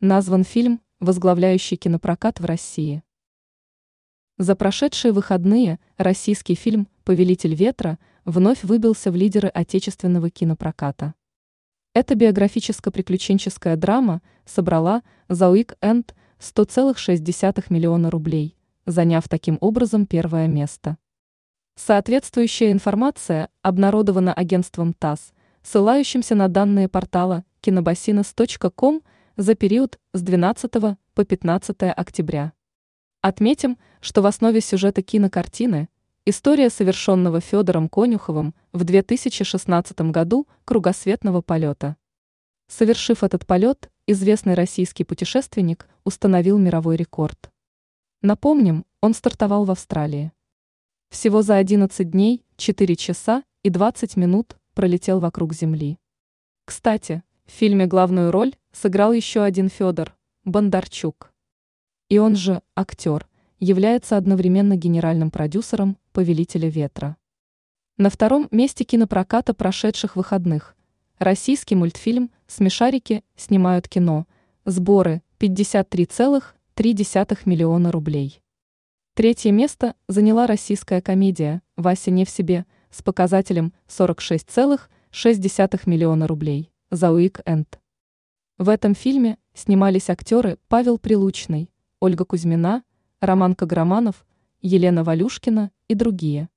Назван фильм, возглавляющий кинопрокат в России. За прошедшие выходные российский фильм «Повелитель ветра» вновь выбился в лидеры отечественного кинопроката. Эта биографическо-приключенческая драма собрала за уик-энд 100,6 миллиона рублей, заняв таким образом первое место. Соответствующая информация обнародована агентством ТАСС, ссылающимся на данные портала кинобасинос.ком за период с 12 по 15 октября. Отметим, что в основе сюжета кинокартины история совершенного Федором Конюховым в 2016 году кругосветного полета. Совершив этот полет, известный российский путешественник установил мировой рекорд. Напомним, он стартовал в Австралии. Всего за 11 дней, 4 часа и 20 минут пролетел вокруг Земли. Кстати, в фильме главную роль сыграл еще один Федор Бондарчук. И он же, актер, является одновременно генеральным продюсером «Повелителя ветра». На втором месте кинопроката прошедших выходных российский мультфильм «Смешарики» снимают кино. Сборы 53,3 миллиона рублей. Третье место заняла российская комедия «Вася не в себе» с показателем 46,6 миллиона рублей за уик-энд. В этом фильме снимались актеры Павел Прилучный, Ольга Кузьмина, Роман Каграманов, Елена Валюшкина и другие.